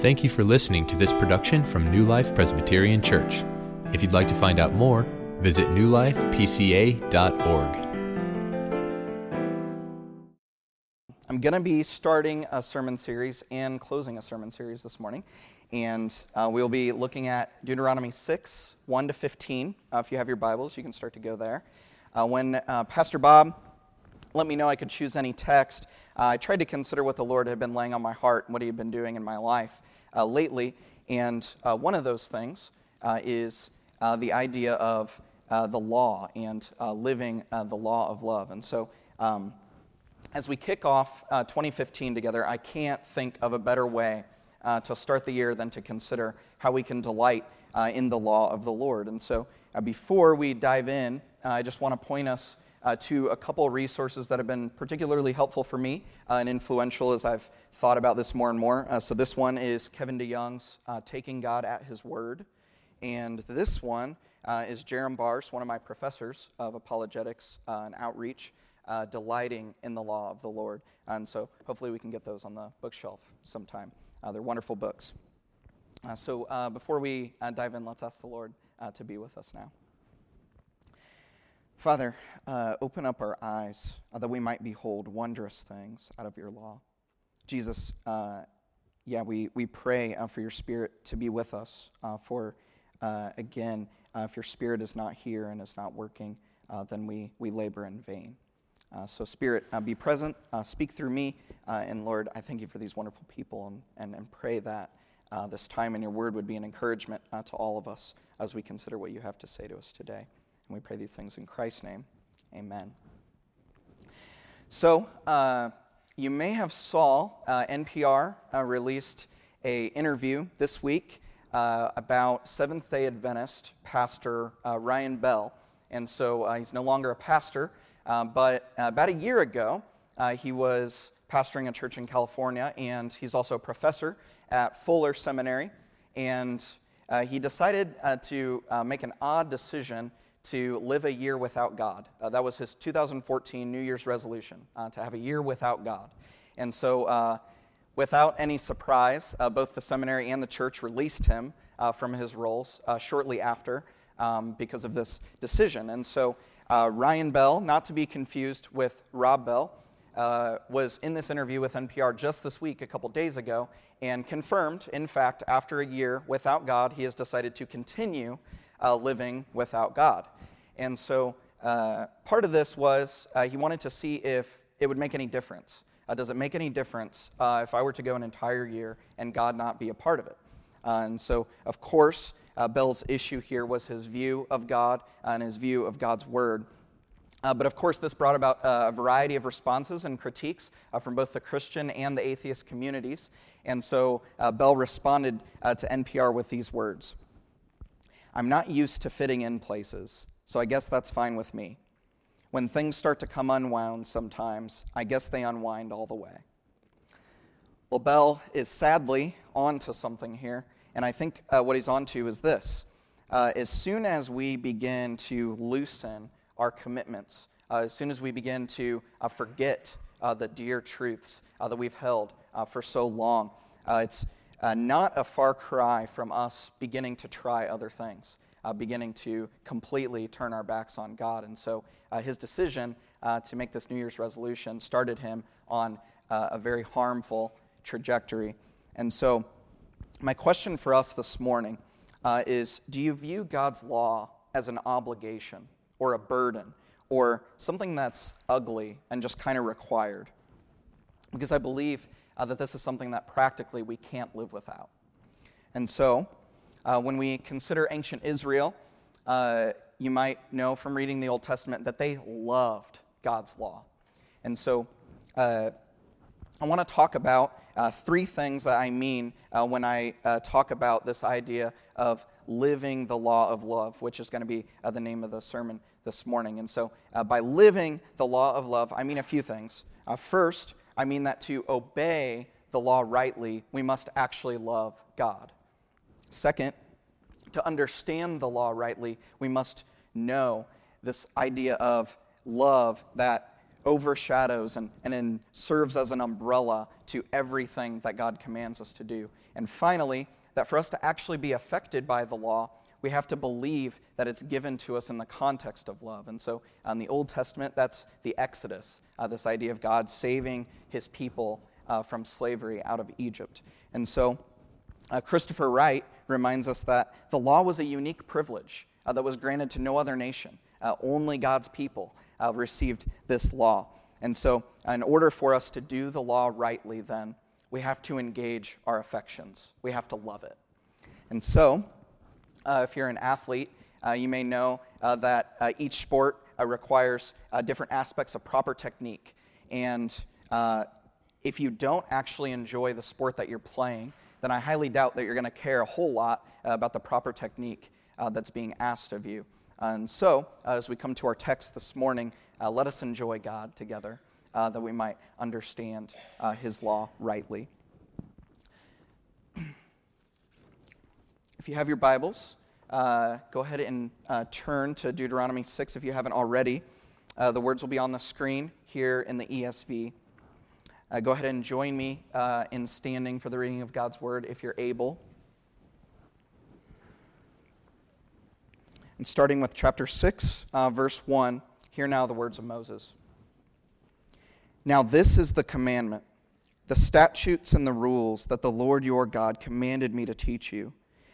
Thank you for listening to this production from New Life Presbyterian Church. If you'd like to find out more, visit newlifepca.org. I'm going to be starting a sermon series and closing a sermon series this morning. And uh, we'll be looking at Deuteronomy 6, 1 to 15. Uh, if you have your Bibles, you can start to go there. Uh, when uh, Pastor Bob let me know I could choose any text, uh, I tried to consider what the Lord had been laying on my heart and what He had been doing in my life uh, lately. And uh, one of those things uh, is uh, the idea of uh, the law and living the law of love. And so, um, as we kick off 2015 together, I can't think of a better way to start the year than to consider how we can delight in the law of the Lord. And so, before we dive in, I just want to point us uh, to a couple resources that have been particularly helpful for me uh, and influential as I've thought about this more and more. Uh, so, this one is Kevin DeYoung's uh, Taking God at His Word. And this one uh, is Jerram Barrs, one of my professors of apologetics uh, and outreach, delighting in the law of the Lord. And so, hopefully, we can get those on the bookshelf sometime. they're wonderful books. so, before we dive in, let's ask the Lord to be with us now. Father, uh, open up our eyes uh, that we might behold wondrous things out of your law. Jesus, uh, yeah, we, we pray uh, for your spirit to be with us. Uh, for, uh, again, if your spirit is not here and is not working, then we, we labor in vain. so, Spirit, be present, speak through me. and Lord, I thank you for these wonderful people and, and, and pray that this time in your word would be an encouragement to all of us as we consider what you have to say to us today. And we pray these things in Christ's name. Amen. So, uh, you may have saw uh, NPR uh, released a interview this week uh, about Seventh Day Adventist pastor uh, Ryan Bell, and so uh, he's no longer a pastor, but about a year ago he was pastoring a church in California, and he's also a professor at Fuller Seminary, and he decided to make an odd decision to live a year without God. Uh, that was his 2014 New Year's resolution, uh, to have a year without God. And so, uh, without any surprise, uh, both the seminary and the church released him uh, from his roles uh, shortly after um, because of this decision. And so, Ryan Bell, not to be confused with Rob Bell, was in this interview with NPR just this week, a couple days ago, and confirmed, in fact, after a year without God, he has decided to continue uh, living without God. And so uh, part of this was uh, he wanted to see if it would make any difference. Uh, does it make any difference uh, if I were to go an entire year and God not be a part of it? And so, of course, Bell's issue here was his view of God and his view of God's word. Uh, but of course, this brought about a variety of responses and critiques uh, from both the Christian and the atheist communities. And so Bell responded to NPR with these words I'm not used to fitting in places, so I guess that's fine with me. When things start to come unwound sometimes, I guess they unwind all the way. Well, Bell is sadly onto something here, and I think uh, what he's onto is this. Uh, as soon as we begin to loosen our commitments, uh, as soon as we begin to uh, forget uh, the dear truths uh, that we've held for so long, it's uh, not a far cry from us beginning to try other things, uh, beginning to completely turn our backs on God. And so uh, his decision uh, to make this New Year's resolution started him on uh, a very harmful trajectory. And so, my question for us this morning uh, is Do you view God's law as an obligation or a burden or something that's ugly and just kind of required? Because I believe uh, that this is something that practically we can't live without. And so, uh, when we consider ancient Israel, uh, you might know from reading the Old Testament that they loved God's law. And so, uh, I want to talk about uh, three things that I mean uh, when I talk about this idea of living the law of love, which is going to be the name of the sermon this morning. And so, by living the law of love, I mean a few things. first, I mean that to obey the law rightly, we must actually love God. Second, to understand the law rightly, we must know this idea of love that overshadows and, and serves as an umbrella to everything that God commands us to do. And finally, that for us to actually be affected by the law, we have to believe that it's given to us in the context of love. And so, in the Old Testament, that's the Exodus, uh, this idea of God saving his people uh, from slavery out of Egypt. And so, uh, Christopher Wright reminds us that the law was a unique privilege uh, that was granted to no other nation. Uh, only God's people uh, received this law. And so, in order for us to do the law rightly, then, we have to engage our affections. We have to love it. And so, uh, if you're an athlete, uh, you may know uh, that uh, each sport uh, requires uh, different aspects of proper technique. And if you don't actually enjoy the sport that you're playing, then I highly doubt that you're going to care a whole lot about the proper technique that's being asked of you. And so, as we come to our text this morning, let us enjoy God together that we might understand His law rightly. If you have your Bibles, uh, go ahead and uh, turn to Deuteronomy 6 if you haven't already. Uh, the words will be on the screen here in the ESV. Uh, go ahead and join me uh, in standing for the reading of God's word if you're able. And starting with chapter 6, uh, verse 1, hear now the words of Moses. Now, this is the commandment, the statutes and the rules that the Lord your God commanded me to teach you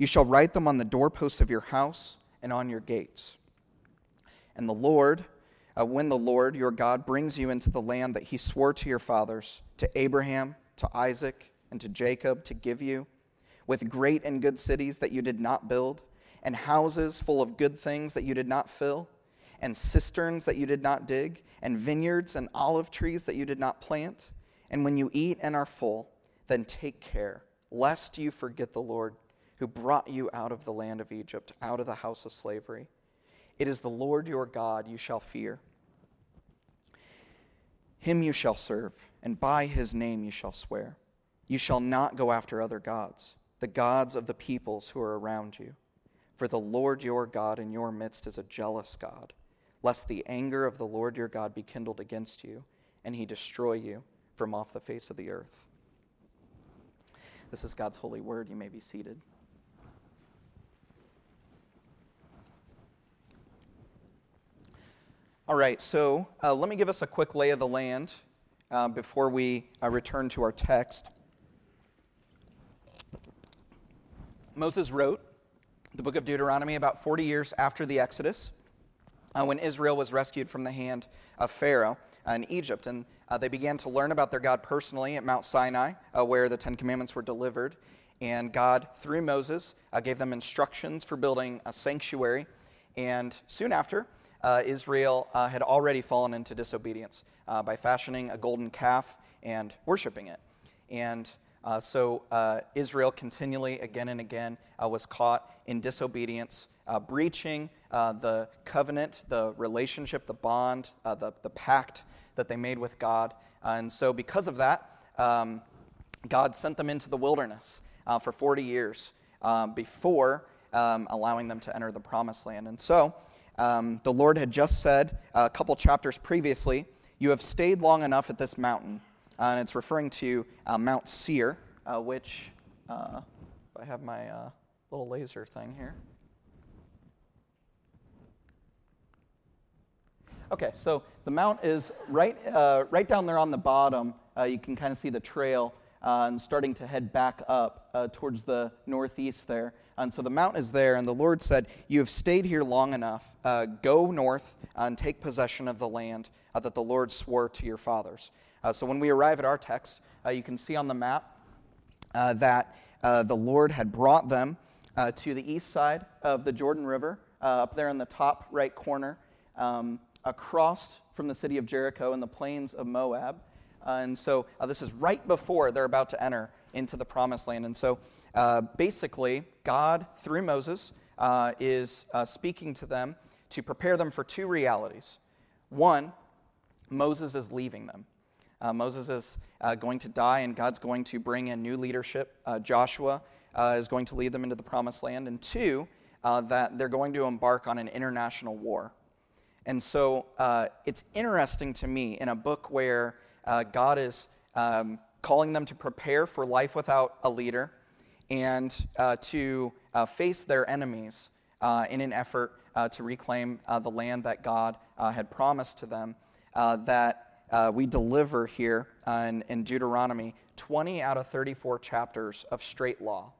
You shall write them on the doorposts of your house and on your gates. And the Lord, uh, when the Lord your God brings you into the land that he swore to your fathers, to Abraham, to Isaac, and to Jacob to give you, with great and good cities that you did not build, and houses full of good things that you did not fill, and cisterns that you did not dig, and vineyards and olive trees that you did not plant. And when you eat and are full, then take care, lest you forget the Lord who brought you out of the land of Egypt, out of the house of slavery. It is the Lord your God you shall fear. Him you shall serve, and by his name you shall swear. You shall not go after other gods, the gods of the peoples who are around you. For the Lord your God in your midst is a jealous God, lest the anger of the Lord your God be kindled against you, and he destroy you from off the face of the earth. This is God's holy word. You may be seated. All right, so uh, let me give us a quick lay of the land uh, before we uh, return to our text. Moses wrote the book of Deuteronomy about 40 years after the Exodus, uh, when Israel was rescued from the hand of Pharaoh in Egypt. And uh, they began to learn about their God personally at Mount Sinai, uh, where the Ten Commandments were delivered. And God, through Moses, gave them instructions for building a sanctuary. And soon after, uh, Israel uh, had already fallen into disobedience uh, by fashioning a golden calf and worshiping it. And uh, so uh, Israel continually, again and again, uh, was caught in disobedience, breaching the covenant, the relationship, the bond, the, the pact that they made with God. and so, because of that, um, God sent them into the wilderness for 40 years before um, allowing them to enter the promised land. And so, um, the Lord had just said a couple chapters previously, You have stayed long enough at this mountain. Uh, and it's referring to uh, Mount Seir, uh, which, uh, I have my uh, little laser thing here. Okay, so the mount is right, uh, right down there on the bottom. Uh, you can kind of see the trail uh, and starting to head back up uh, towards the northeast there. And so the mountain is there, and the Lord said, You have stayed here long enough. Uh, go north and take possession of the land uh, that the Lord swore to your fathers. so when we arrive at our text, you can see on the map that the Lord had brought them to the east side of the Jordan River, up there in the top right corner. Um, across from the city of Jericho in the plains of Moab. Uh, and so uh, this is right before they're about to enter into the promised land. And so uh, basically, God, through Moses, uh, is uh, speaking to them to prepare them for two realities. One, Moses is leaving them. Uh, Moses is going to die, and God's going to bring in new leadership. Joshua is going to lead them into the promised land. And two, that they're going to embark on an international war. And so uh, it's interesting to me in a book where uh, God is um, calling them to prepare for life without a leader and uh, to uh, face their enemies uh, in an effort uh, to reclaim the land that God had promised to them, that we deliver here in, in, Deuteronomy 20 out of 34 chapters of straight law.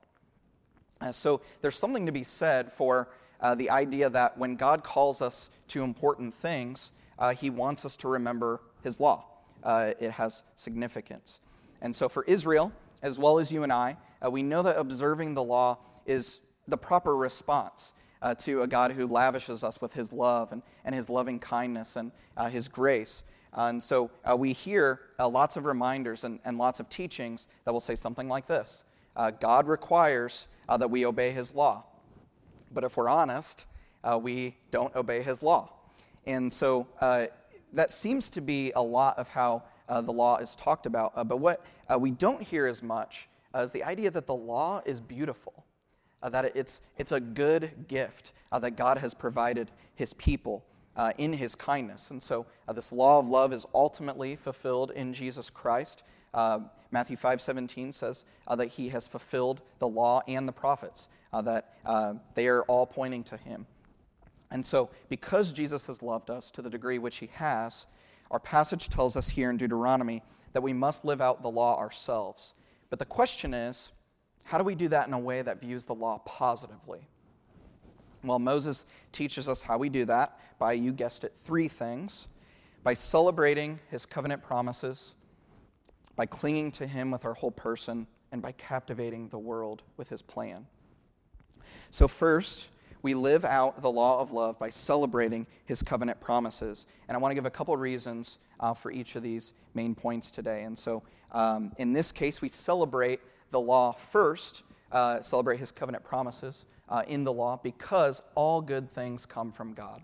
so there's something to be said for uh, the idea that when God calls us to important things, uh, he wants us to remember his law. Uh, it has significance. And so for Israel, as well as you and I, uh, we know that observing the law is the proper response uh, to a God who lavishes us with his love and, and his loving kindness and uh, his grace. and so we hear lots of reminders and, and lots of teachings that will say something like this God requires that we obey his law. But if we're honest, uh, we don't obey his law. And so uh, that seems to be a lot of how uh, the law is talked about. Uh, but what uh, we don't hear as much uh, is the idea that the law is beautiful, that it's, it's a good gift that God has provided his people. in his kindness. And so this law of love is ultimately fulfilled in Jesus Christ. Matthew 5:17 says that he has fulfilled the law and the prophets uh, that uh, they are all pointing to him. And so, because Jesus has loved us to the degree which he has, our passage tells us here in Deuteronomy that we must live out the law ourselves. But the question is, how do we do that in a way that views the law positively? Well, Moses teaches us how we do that by, you guessed it, three things by celebrating his covenant promises, by clinging to him with our whole person, and by captivating the world with his plan. So, first, we live out the law of love by celebrating his covenant promises. And I want to give a couple reasons uh, for each of these main points today. And so, um, in this case, we celebrate the law first, uh, celebrate his covenant promises uh, in the law, because all good things come from God.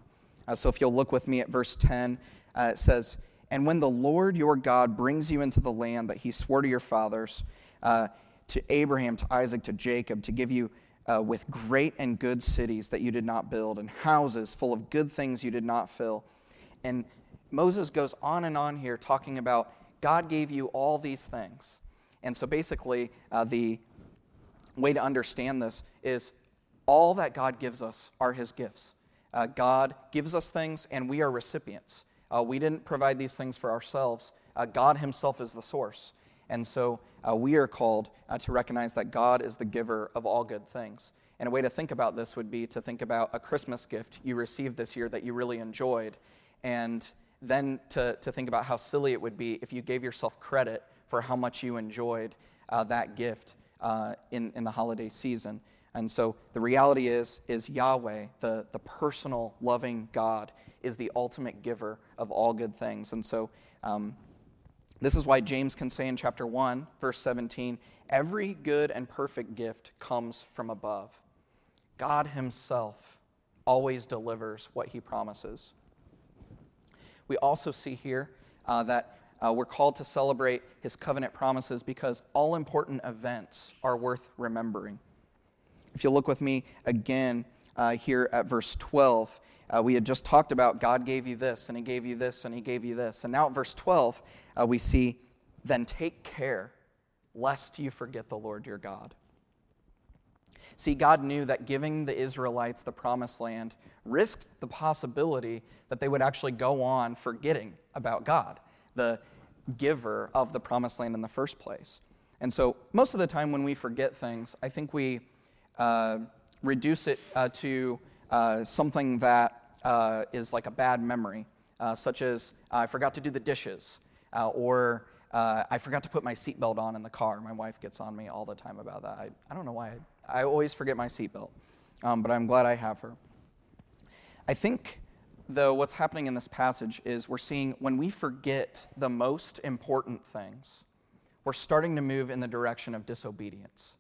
Uh, so, if you'll look with me at verse 10, uh, it says, And when the Lord your God brings you into the land that he swore to your fathers, uh, to Abraham, to Isaac, to Jacob, to give you uh, with great and good cities that you did not build, and houses full of good things you did not fill. And Moses goes on and on here talking about God gave you all these things. And so basically, uh, the way to understand this is all that God gives us are his gifts. Uh, God gives us things, and we are recipients. Uh, we didn't provide these things for ourselves, uh, God himself is the source. And so uh, we are called uh, to recognize that God is the giver of all good things. And a way to think about this would be to think about a Christmas gift you received this year that you really enjoyed, and then to, to think about how silly it would be if you gave yourself credit for how much you enjoyed uh, that gift uh, in, in the holiday season. And so the reality is, is Yahweh, the, the personal, loving God, is the ultimate giver of all good things. And so um, this is why James can say in chapter 1, verse 17, every good and perfect gift comes from above. God Himself always delivers what He promises. We also see here uh, that uh, we're called to celebrate His covenant promises because all important events are worth remembering. If you look with me again uh, here at verse 12, uh, we had just talked about God gave you this, and He gave you this, and He gave you this. And now at verse 12, uh, we see, then take care lest you forget the Lord your God. See, God knew that giving the Israelites the promised land risked the possibility that they would actually go on forgetting about God, the giver of the promised land in the first place. And so, most of the time when we forget things, I think we uh, reduce it uh, to uh, something that uh, is like a bad memory, uh, such as I forgot to do the dishes, uh, or I forgot to put my seatbelt on in the car. My wife gets on me all the time about that. I, I don't know why. I, I always forget my seatbelt, um, but I'm glad I have her. I think, though, what's happening in this passage is we're seeing when we forget the most important things, we're starting to move in the direction of disobedience.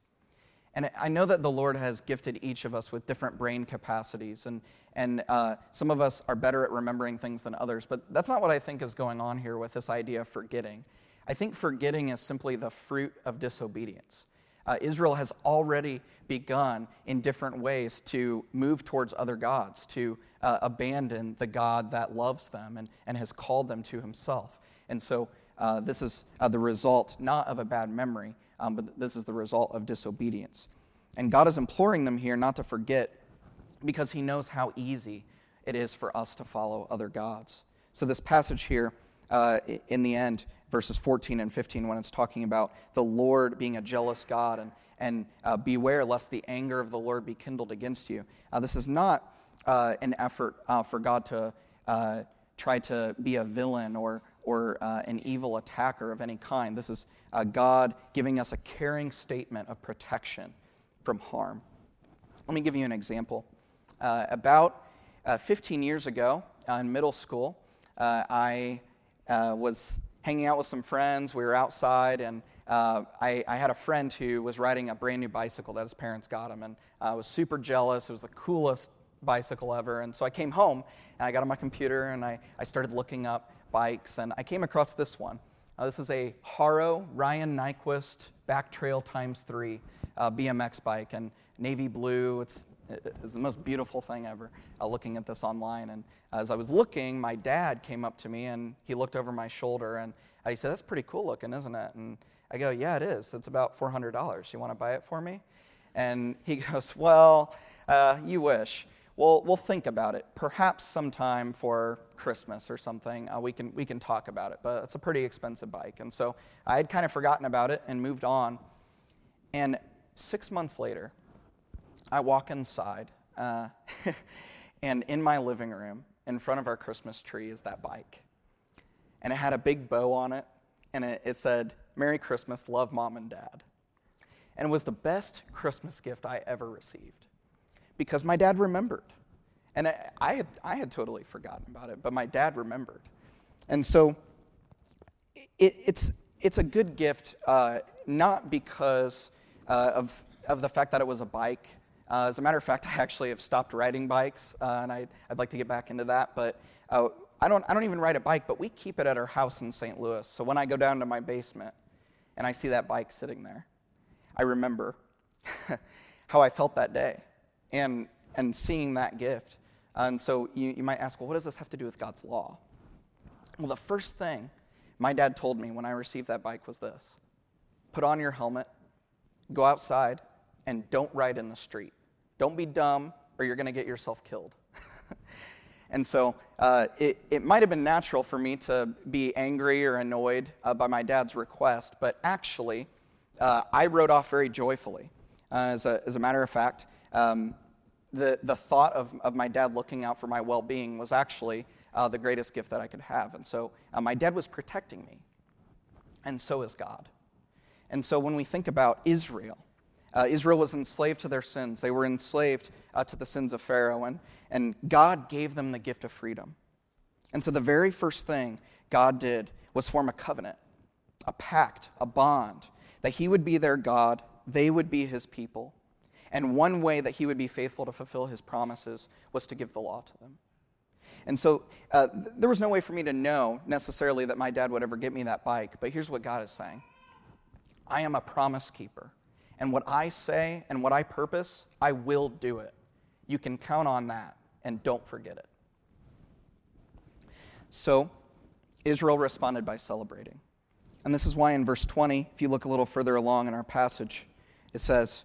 And I know that the Lord has gifted each of us with different brain capacities, and, and uh, some of us are better at remembering things than others, but that's not what I think is going on here with this idea of forgetting. I think forgetting is simply the fruit of disobedience. Uh, Israel has already begun in different ways to move towards other gods, to uh, abandon the God that loves them and, and has called them to himself. And so uh, this is uh, the result not of a bad memory, um, but this is the result of disobedience. And God is imploring them here not to forget because he knows how easy it is for us to follow other gods. So, this passage here, uh, in the end, verses 14 and 15, when it's talking about the Lord being a jealous God and, and uh, beware lest the anger of the Lord be kindled against you, uh, this is not uh, an effort for God to try to be a villain or, or uh, an evil attacker of any kind. This is uh, God giving us a caring statement of protection from harm. Let me give you an example. Uh, about uh, 15 years ago uh, in middle school, uh, I was hanging out with some friends. We were outside, and I, I, had a friend who was riding a brand new bicycle that his parents got him, and I was super jealous. It was the coolest bicycle ever. And so I came home, and I got on my computer, and I, I started looking up bikes, and I came across this one. Uh, this is a Haro Ryan Nyquist Back Trail Times 3 uh, BMX bike, and navy blue. It's, it's the most beautiful thing ever uh, looking at this online. And as I was looking, my dad came up to me and he looked over my shoulder and he said, That's pretty cool looking, isn't it? And I go, Yeah, it is. It's about $400. You want to buy it for me? And he goes, Well, uh, you wish we'll, we'll think about it. Perhaps sometime for Christmas or something, uh, we, can, we can talk about it. But it's a pretty expensive bike. And so I had kind of forgotten about it and moved on. And six months later, I walk inside, uh, and in my living room, in front of our Christmas tree, is that bike. And it had a big bow on it, and it, it said, Merry Christmas, love mom and dad. And it was the best Christmas gift I ever received because my dad remembered. And I, I, had, I had totally forgotten about it, but my dad remembered. And so it, it's, it's a good gift, uh, not because uh, of, of the fact that it was a bike. Uh, as a matter of fact, I actually have stopped riding bikes, uh, and I, would like to get back into that. But uh, I, don't, I don't even ride a bike, but we keep it at our house in St. Louis. So when I go down to my basement and I see that bike sitting there, I remember how I felt that day and, and seeing that gift. And so you, you might ask, well, what does this have to do with God's law? Well, the first thing my dad told me when I received that bike was this put on your helmet, go outside, and don't ride in the street. Don't be dumb, or you're going to get yourself killed. and so uh, it, it might have been natural for me to be angry or annoyed uh, by my dad's request, but actually, uh, I rode off very joyfully. Uh, as, a, as a matter of fact, um, the, the thought of, of my dad looking out for my well being was actually uh, the greatest gift that I could have. And so uh, my dad was protecting me, and so is God. And so when we think about Israel, uh, Israel was enslaved to their sins. They were enslaved uh, to the sins of Pharaoh, and, and God gave them the gift of freedom. And so the very first thing God did was form a covenant, a pact, a bond, that He would be their God, they would be His people. And one way that he would be faithful to fulfill his promises was to give the law to them. And so uh, th- there was no way for me to know necessarily that my dad would ever get me that bike, but here's what God is saying I am a promise keeper. And what I say and what I purpose, I will do it. You can count on that, and don't forget it. So Israel responded by celebrating. And this is why in verse 20, if you look a little further along in our passage, it says,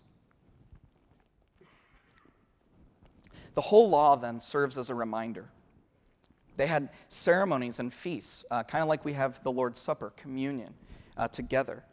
The whole law then serves as a reminder. They had ceremonies and feasts, uh, kind of like we have the Lord's Supper, communion, uh, together.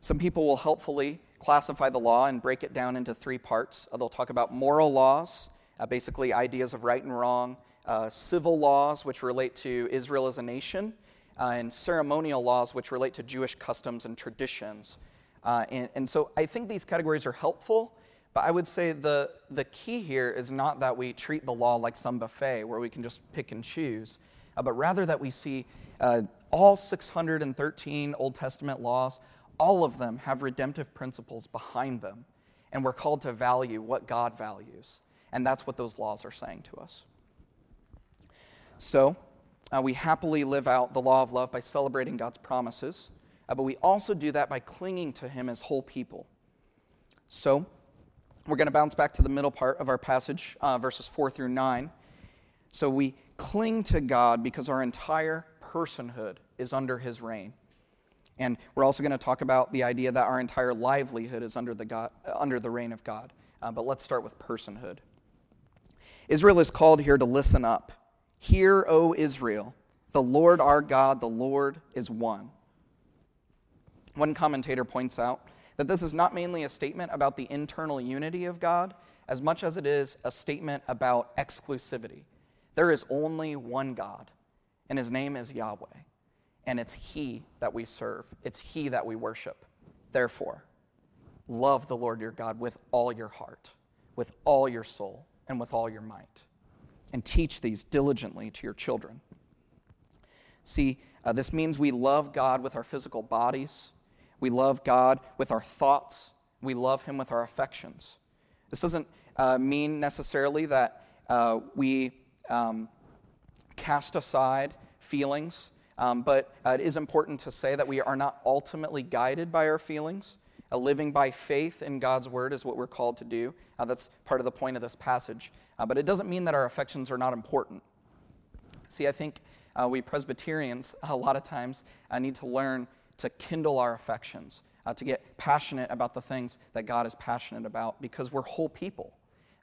Some people will helpfully classify the law and break it down into three parts. Uh, they'll talk about moral laws, uh, basically ideas of right and wrong, uh, civil laws, which relate to Israel as a nation, uh, and ceremonial laws, which relate to Jewish customs and traditions. And, and so I think these categories are helpful but I would say the, the key here is not that we treat the law like some buffet where we can just pick and choose, uh, but rather that we see uh, all 613 Old Testament laws, all of them have redemptive principles behind them. And we're called to value what God values. And that's what those laws are saying to us. So, uh, we happily live out the law of love by celebrating God's promises, uh, but we also do that by clinging to Him as whole people. So, we're going to bounce back to the middle part of our passage, uh, verses 4 through 9. So we cling to God because our entire personhood is under his reign. And we're also going to talk about the idea that our entire livelihood is under the, God, uh, under the reign of God. Uh, but let's start with personhood. Israel is called here to listen up. Hear, O Israel, the Lord our God, the Lord is one. One commentator points out that this is not mainly a statement about the internal unity of God as much as it is a statement about exclusivity. There is only one God, and his name is Yahweh, and it's he that we serve, it's he that we worship. Therefore, love the Lord your God with all your heart, with all your soul, and with all your might, and teach these diligently to your children. See, uh, this means we love God with our physical bodies we love God with our thoughts. We love Him with our affections. This doesn't uh, mean necessarily that uh, we um, cast aside feelings, um, but uh, it is important to say that we are not ultimately guided by our feelings. Uh, living by faith in God's word is what we're called to do. Uh, that's part of the point of this passage. Uh, but it doesn't mean that our affections are not important. See, I think we Presbyterians, a lot of times, need to learn to kindle our affections, uh, to get passionate about the things that God is passionate about because we're whole people.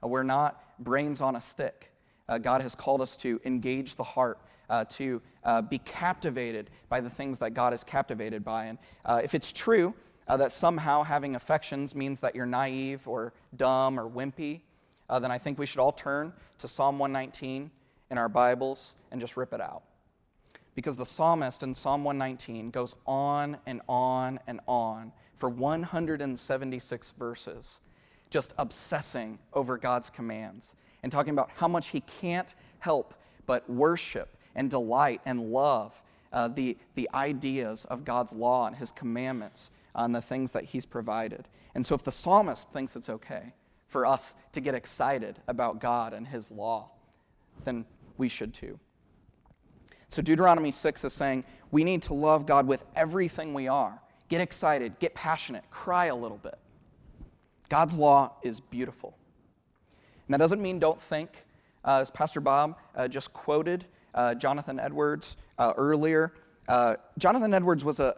Uh, we're not brains on a stick. Uh, God has called us to engage the heart, uh, to uh, be captivated by the things that God is captivated by. And uh, if it's true that somehow having affections means that you're naive or dumb or wimpy, then I think we should all turn to Psalm 119 in our Bibles and just rip it out because the psalmist in Psalm 119 goes on and on and on for 176 verses, just obsessing over God's commands and talking about how much he can't help but worship and delight and love uh, the, the ideas of God's law and his commandments and the things that he's provided. And so, if the psalmist thinks it's okay for us to get excited about God and his law, then we should too. So Deuteronomy 6 is saying we need to love God with everything we are. Get excited, get passionate, cry a little bit. God's law is beautiful. And that doesn't mean don't think, uh, as Pastor Bob uh, just quoted uh, Jonathan Edwards uh, earlier. Uh, Jonathan Edwards was an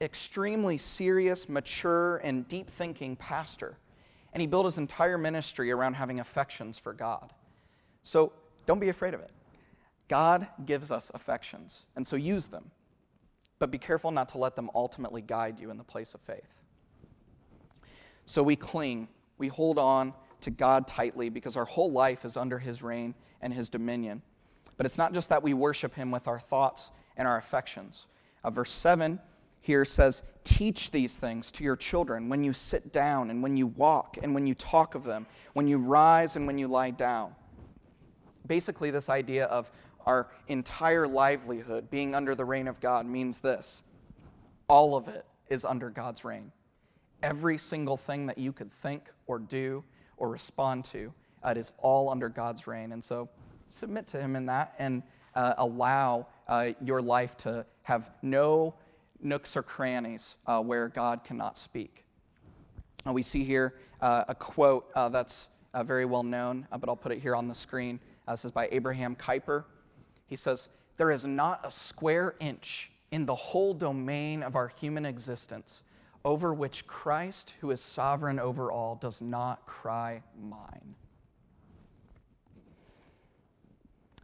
extremely serious, mature, and deep thinking pastor. And he built his entire ministry around having affections for God. So don't be afraid of it. God gives us affections, and so use them. But be careful not to let them ultimately guide you in the place of faith. So we cling, we hold on to God tightly because our whole life is under His reign and His dominion. But it's not just that we worship Him with our thoughts and our affections. Uh, verse 7 here says, Teach these things to your children when you sit down and when you walk and when you talk of them, when you rise and when you lie down. Basically, this idea of our entire livelihood being under the reign of God means this all of it is under God's reign. Every single thing that you could think or do or respond to Uh, it is all under God's reign. And so submit to Him in that and uh, allow uh, your life to have no nooks or crannies uh, where God cannot speak. Uh, we see here uh, a quote that's very well known, but I'll put it here on the screen. this is by Abraham Kuyper. He says, There is not a square inch in the whole domain of our human existence over which Christ, who is sovereign over all, does not cry, Mine.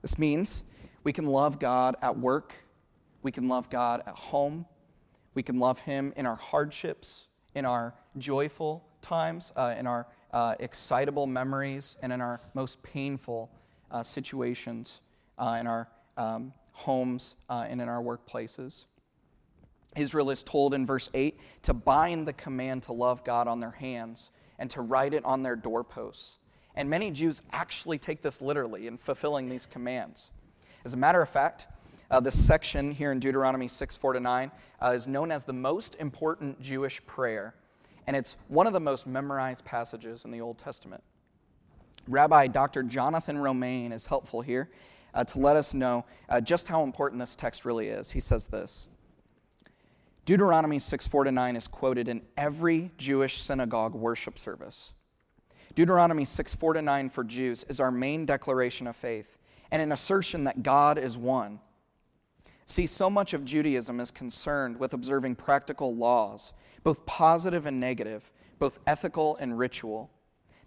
This means we can love God at work, we can love God at home, we can love Him in our hardships, in our joyful times, uh, in our uh, excitable memories, and in our most painful uh, situations, uh, in our um, homes, uh, and in our workplaces. Israel is told in verse 8 to bind the command to love God on their hands and to write it on their doorposts. And many Jews actually take this literally in fulfilling these commands. As a matter of fact, uh, this section here in Deuteronomy 6 4 to 9 uh, is known as the most important Jewish prayer, and it's one of the most memorized passages in the Old Testament. Rabbi Dr. Jonathan Romain is helpful here uh, to let us know uh, just how important this text really is. He says this Deuteronomy 6 4 to 9 is quoted in every Jewish synagogue worship service. Deuteronomy 6 4 to 9 for Jews is our main declaration of faith and an assertion that God is one. See, so much of Judaism is concerned with observing practical laws, both positive and negative, both ethical and ritual,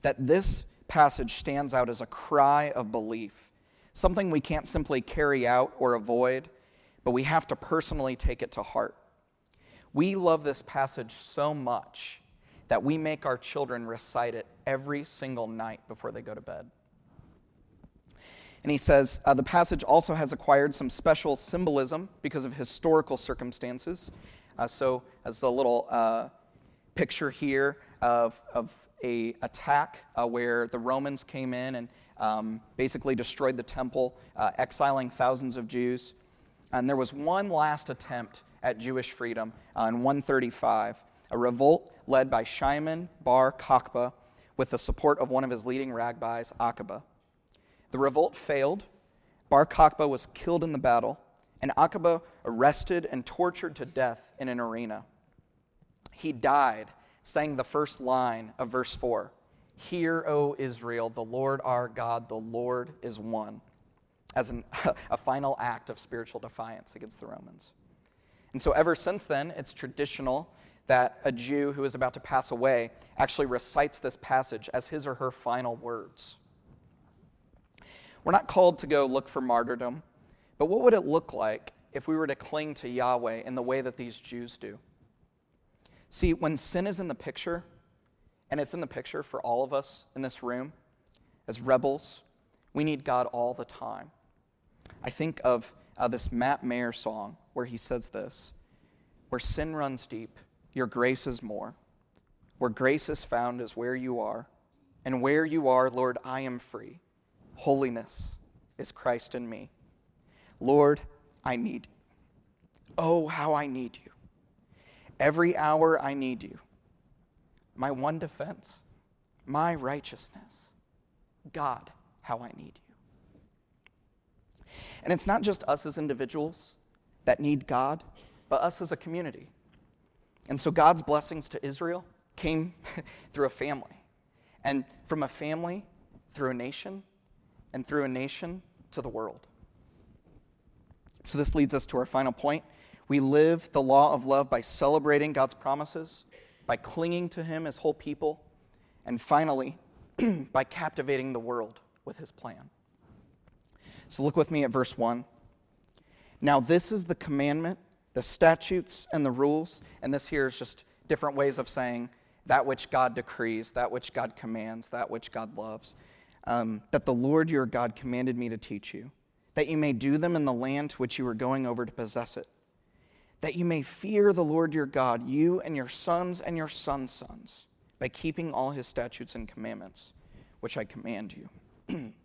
that this passage stands out as a cry of belief, something we can't simply carry out or avoid, but we have to personally take it to heart. We love this passage so much that we make our children recite it every single night before they go to bed. And he says uh, the passage also has acquired some special symbolism because of historical circumstances. Uh, so, as a little uh, picture here of, of a attack uh, where the Romans came in and um, basically destroyed the temple, uh, exiling thousands of Jews. And there was one last attempt at Jewish freedom uh, in 135, a revolt led by Shimon bar Kokhba with the support of one of his leading rabbis, Akiba. The revolt failed. Bar Kokhba was killed in the battle, and Akiba arrested and tortured to death in an arena. He died, saying the first line of verse 4 Hear, O Israel, the Lord our God, the Lord is one, as an, a final act of spiritual defiance against the Romans. And so, ever since then, it's traditional that a Jew who is about to pass away actually recites this passage as his or her final words. We're not called to go look for martyrdom, but what would it look like if we were to cling to Yahweh in the way that these Jews do? See, when sin is in the picture, and it's in the picture for all of us in this room, as rebels, we need God all the time. I think of uh, this Matt Maher song where he says this Where sin runs deep, your grace is more. Where grace is found is where you are. And where you are, Lord, I am free. Holiness is Christ in me. Lord, I need you. Oh, how I need you. Every hour I need you. My one defense, my righteousness. God, how I need you. And it's not just us as individuals that need God, but us as a community. And so God's blessings to Israel came through a family. And from a family, through a nation, and through a nation to the world. So this leads us to our final point. We live the law of love by celebrating God's promises, by clinging to Him as whole people, and finally, by captivating the world with His plan. So look with me at verse 1. Now, this is the commandment, the statutes, and the rules. And this here is just different ways of saying that which God decrees, that which God commands, that which God loves. Um, that the Lord your God commanded me to teach you, that you may do them in the land to which you are going over to possess it, that you may fear the Lord your God, you and your sons and your sons' sons, by keeping all his statutes and commandments, which I command you.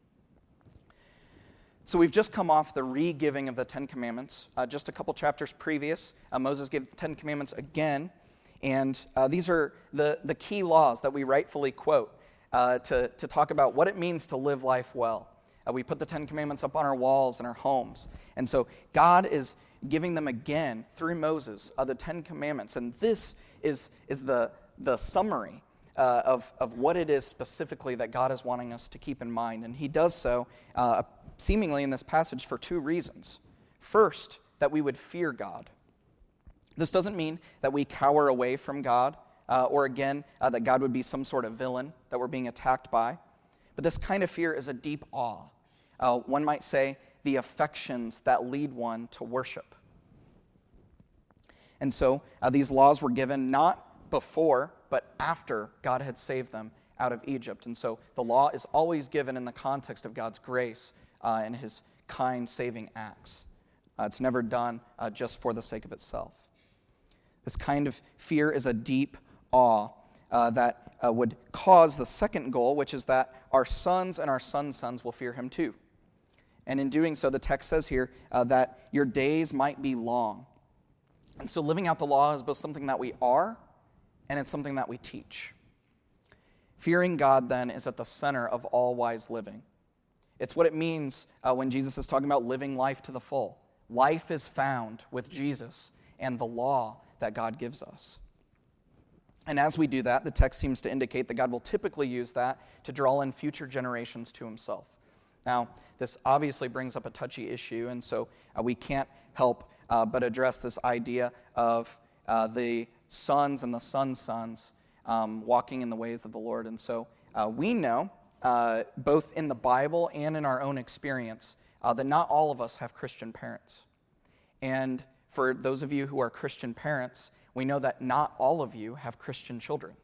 So we've just come off the re giving of the Ten Commandments. Uh, just a couple chapters previous, uh, Moses gave the Ten Commandments again. And uh, these are the, the key laws that we rightfully quote. uh, to, to talk about what it means to live life well. Uh, we put the Ten Commandments up on our walls and our homes. And so God is giving them again through Moses uh, the Ten Commandments. And this is, is the, the summary uh, of, of what it is specifically that God is wanting us to keep in mind. And He does so uh, seemingly in this passage for two reasons. First, that we would fear God. This doesn't mean that we cower away from God, uh, or again, uh, that God would be some sort of villain that we're being attacked by. But this kind of fear is a deep awe. Uh, one might say the affections that lead one to worship. And so uh, these laws were given not before, but after God had saved them out of Egypt. And so the law is always given in the context of God's grace uh, and his kind saving acts. Uh, it's never done uh, just for the sake of itself. This kind of fear is a deep awe uh, that uh, would cause the second goal, which is that our sons and our sons' sons will fear him too. And in doing so, the text says here uh, that your days might be long. And so living out the law is both something that we are and it's something that we teach. Fearing God, then, is at the center of all wise living. It's what it means uh, when Jesus is talking about living life to the full. Life is found with Jesus and the law that God gives us. And as we do that, the text seems to indicate that God will typically use that to draw in future generations to himself. Now, this obviously brings up a touchy issue, and so uh, we can't help uh, but address this idea of uh, the sons and the sons' sons um, walking in the ways of the Lord. And so uh, we know, uh, both in the Bible and in our own experience, uh, that not all of us have Christian parents. And for those of you who are Christian parents, we know that not all of you have Christian children.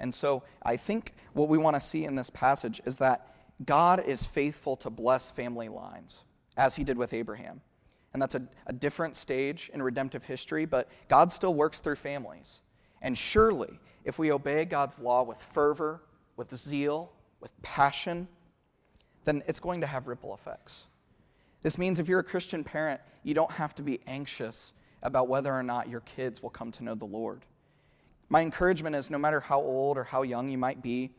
And so I think what we want to see in this passage is that God is faithful to bless family lines, as he did with Abraham. And that's a, a different stage in redemptive history, but God still works through families. And surely, if we obey God's law with fervor, with zeal, with passion, then it's going to have ripple effects. This means if you're a Christian parent, you don't have to be anxious about whether or not your kids will come to know the Lord. My encouragement is no matter how old or how young you might be,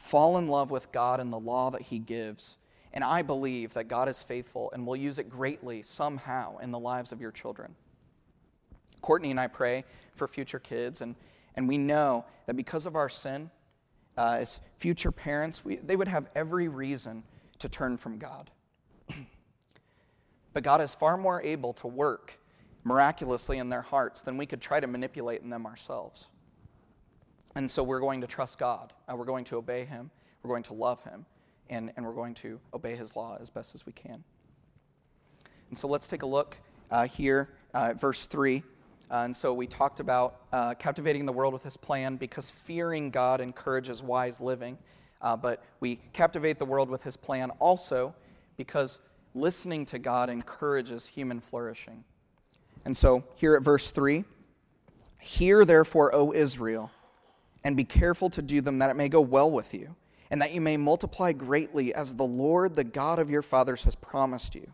fall in love with God and the law that He gives. And I believe that God is faithful and will use it greatly somehow in the lives of your children. Courtney and I pray for future kids, and, and we know that because of our sin, uh, as future parents, we, they would have every reason to turn from God. but God is far more able to work miraculously in their hearts than we could try to manipulate in them ourselves. And so we're going to trust God. Uh, we're going to obey Him. We're going to love Him. And, and we're going to obey His law as best as we can. And so let's take a look uh, here uh, at verse 3. Uh, and so we talked about uh, captivating the world with His plan because fearing God encourages wise living. Uh, but we captivate the world with His plan also because listening to God encourages human flourishing. And so here at verse 3 Hear therefore, O Israel and be careful to do them that it may go well with you, and that you may multiply greatly as the Lord, the God of your fathers, has promised you,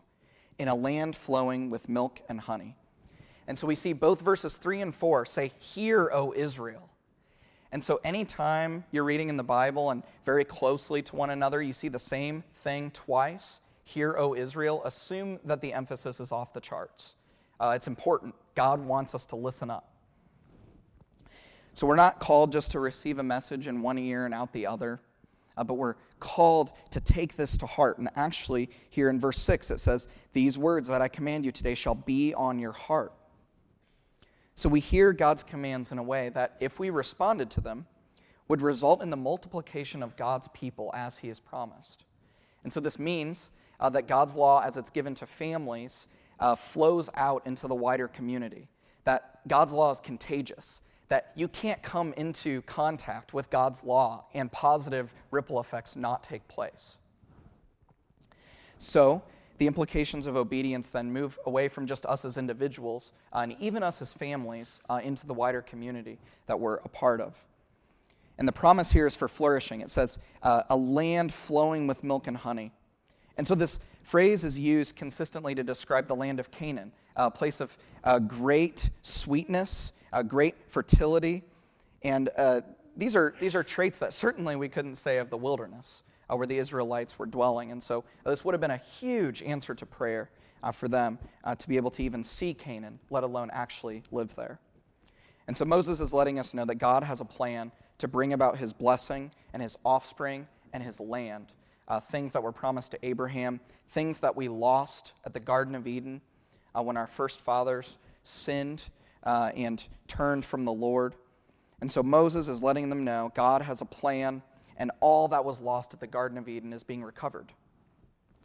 in a land flowing with milk and honey. And so we see both verses 3 and 4 say, Hear, O Israel. And so anytime you're reading in the Bible and very closely to one another, you see the same thing twice, Hear, O Israel, assume that the emphasis is off the charts. Uh, it's important. God wants us to listen up. So we're not called just to receive a message in one ear and out the other, uh, but we're called to take this to heart. And actually, here in verse 6, it says, These words that I command you today shall be on your heart. So we hear God's commands in a way that, if we responded to them, would result in the multiplication of God's people as He has promised. And so this means uh, that God's law, as it's given to families, uh, flows out into the wider community. That God's law is contagious that you can't come into contact with God's law and positive ripple effects not take place. So, the implications of obedience then move away from just us as individuals uh, and even us as families uh, into the wider community that we're a part of. And the promise here is for flourishing. It says, uh, a land flowing with milk and honey. And so this phrase is used consistently to describe the land of Canaan, a place of uh, great sweetness uh, great fertility. And uh, these, are, these are traits that certainly we couldn't say of the wilderness uh, where the Israelites were dwelling. And so uh, this would have been a huge answer to prayer uh, for them uh, to be able to even see Canaan, let alone actually live there. And so Moses is letting us know that God has a plan to bring about his blessing and his offspring and his land. Things that were promised to Abraham, things that we lost at the Garden of Eden when our first fathers sinned uh, and turned from the Lord. And so Moses is letting them know God has a plan, and all that was lost at the Garden of Eden is being recovered.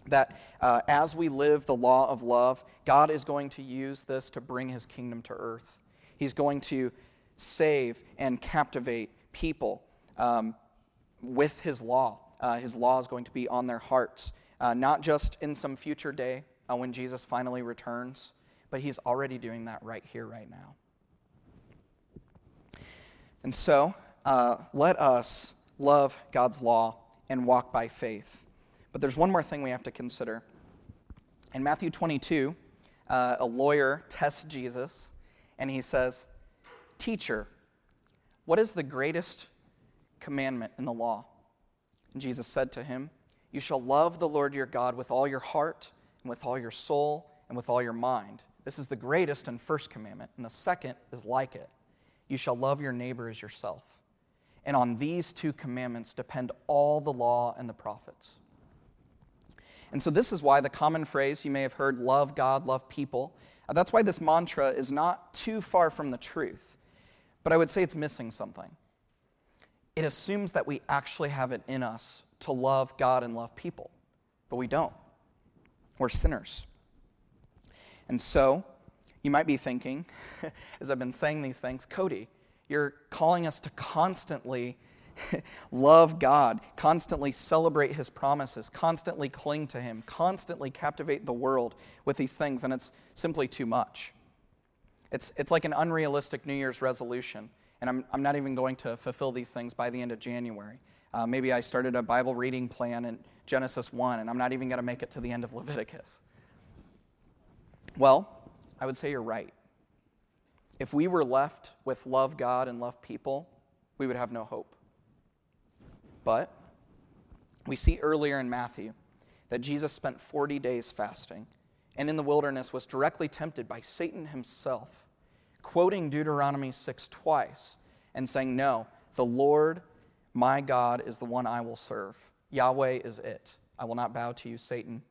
That uh, as we live the law of love, God is going to use this to bring his kingdom to earth. He's going to save and captivate people um, with his law. Uh, his law is going to be on their hearts, uh, not just in some future day uh, when Jesus finally returns, but he's already doing that right here, right now. And so, uh, let us love God's law and walk by faith. But there's one more thing we have to consider. In Matthew 22, uh, a lawyer tests Jesus, and he says, Teacher, what is the greatest commandment in the law? And Jesus said to him, You shall love the Lord your God with all your heart, and with all your soul, and with all your mind. This is the greatest and first commandment, and the second is like it you shall love your neighbor as yourself. And on these two commandments depend all the law and the prophets. And so, this is why the common phrase you may have heard, love God, love people, uh, that's why this mantra is not too far from the truth. But I would say it's missing something. It assumes that we actually have it in us to love God and love people, but we don't. We're sinners. And so, you might be thinking, as I've been saying these things, Cody, you're calling us to constantly love God, constantly celebrate His promises, constantly cling to Him, constantly captivate the world with these things, and it's simply too much. It's, it's like an unrealistic New Year's resolution, and I'm, I'm not even going to fulfill these things by the end of January. Uh, maybe I started a Bible reading plan in Genesis 1, and I'm not even going to make it to the end of Leviticus. Well, I would say you're right. If we were left with love God and love people, we would have no hope. But we see earlier in Matthew that Jesus spent 40 days fasting and in the wilderness was directly tempted by Satan himself, quoting Deuteronomy 6 twice and saying, No, the Lord my God is the one I will serve. Yahweh is it. I will not bow to you, Satan.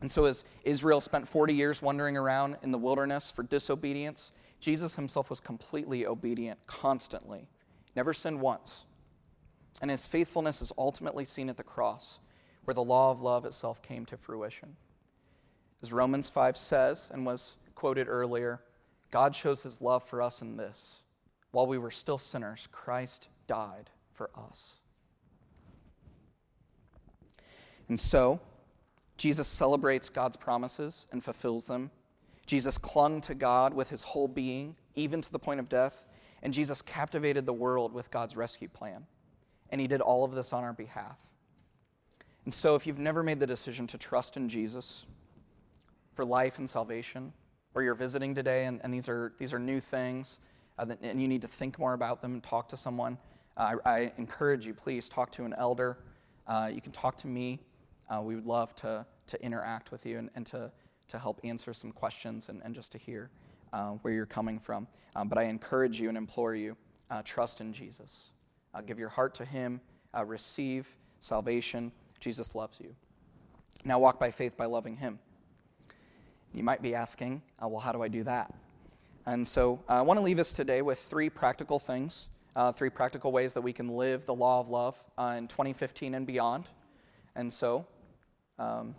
And so, as Israel spent 40 years wandering around in the wilderness for disobedience, Jesus himself was completely obedient constantly, never sinned once. And his faithfulness is ultimately seen at the cross, where the law of love itself came to fruition. As Romans 5 says, and was quoted earlier, God shows his love for us in this while we were still sinners, Christ died for us. And so, Jesus celebrates God's promises and fulfills them. Jesus clung to God with his whole being, even to the point of death. And Jesus captivated the world with God's rescue plan. And he did all of this on our behalf. And so, if you've never made the decision to trust in Jesus for life and salvation, or you're visiting today and, and these, are, these are new things, uh, that, and you need to think more about them and talk to someone, uh, I, I, encourage you, please talk to an elder. Uh, you can talk to me uh, we would love to, to interact with you and, and to, to help answer some questions and, and just to hear uh, where you're coming from. Um, but I encourage you and implore you uh, trust in Jesus. Uh, give your heart to Him, uh, receive salvation. Jesus loves you. Now walk by faith by loving Him. You might be asking, uh, well, how do I do that? And so I want to leave us today with three practical things, three practical ways that we can live the law of love in 2015 and beyond. And so um,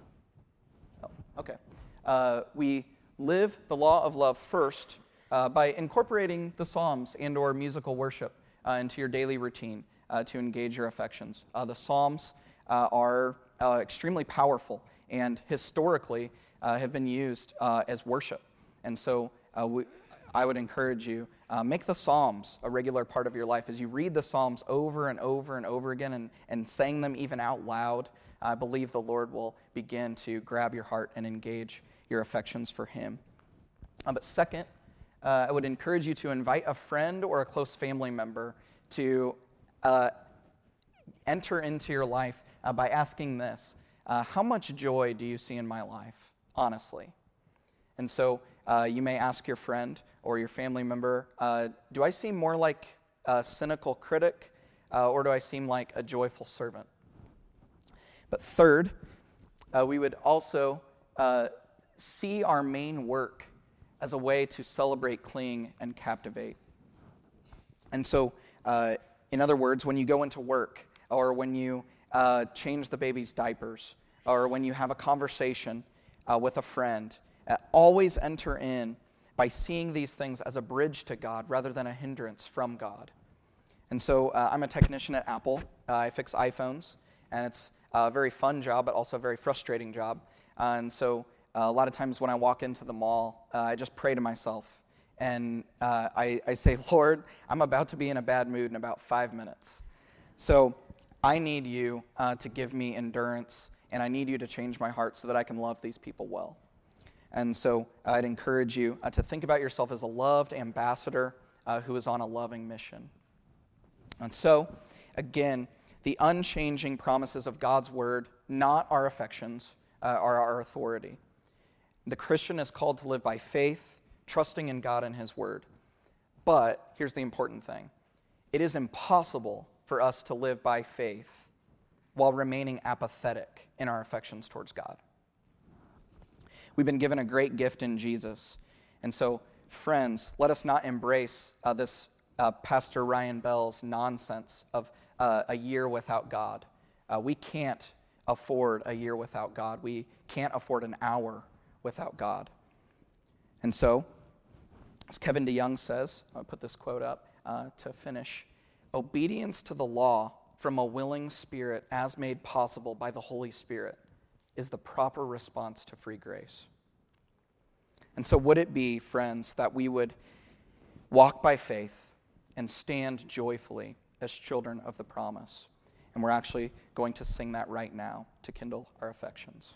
oh, okay. Uh, we live the law of love first uh, by incorporating the Psalms and or musical worship uh, into your daily routine uh, to engage your affections. Uh, the Psalms uh, are extremely powerful and historically have been used as worship. And so we, I would encourage you, make the Psalms a regular part of your life as you read the Psalms over and over and over again and, and saying them even out loud. I believe the Lord will begin to grab your heart and engage your affections for Him. Uh, but second, uh, I would encourage you to invite a friend or a close family member to uh, enter into your life uh, by asking this uh, How much joy do you see in my life, honestly? And so uh, you may ask your friend or your family member uh, Do I seem more like a cynical critic, or do I seem like a joyful servant? But third, we would also see our main work as a way to celebrate, cling, and captivate. And so, uh, in other words, when you go into work, or when you uh, change the baby's diapers, or when you have a conversation uh, with a friend, uh, always enter in by seeing these things as a bridge to God rather than a hindrance from God. And so, uh, I'm a technician at Apple. Uh, I fix iPhones, and it's a very fun job, but also a very frustrating job. and so, uh, a lot of times when I walk into the mall, uh, I just pray to myself and uh, I, I, say, Lord, I'm about to be in a bad mood in about five minutes. So I need you uh, to give me endurance and I need you to change my heart so that I can love these people well. And so I'd encourage you uh, to think about yourself as a loved ambassador uh, who is on a loving mission. And so, again, the unchanging promises of God's word, not our affections, are our authority. The Christian is called to live by faith, trusting in God and His Word. But here's the important thing it is impossible for us to live by faith while remaining apathetic in our affections towards God. We've been given a great gift in Jesus. And so, friends, let us not embrace uh, this uh, Pastor Ryan Bell's nonsense of uh, a year without God. Uh, we can't afford a year without God. We can't afford an hour without God. And so, as Kevin DeYoung says, I'll put this quote up uh, to finish obedience to the law from a willing spirit, as made possible by the Holy Spirit, is the proper response to free grace. And so, would it be, friends, that we would walk by faith and stand joyfully as children of the promise? And we're actually going to sing that right now to kindle our affections.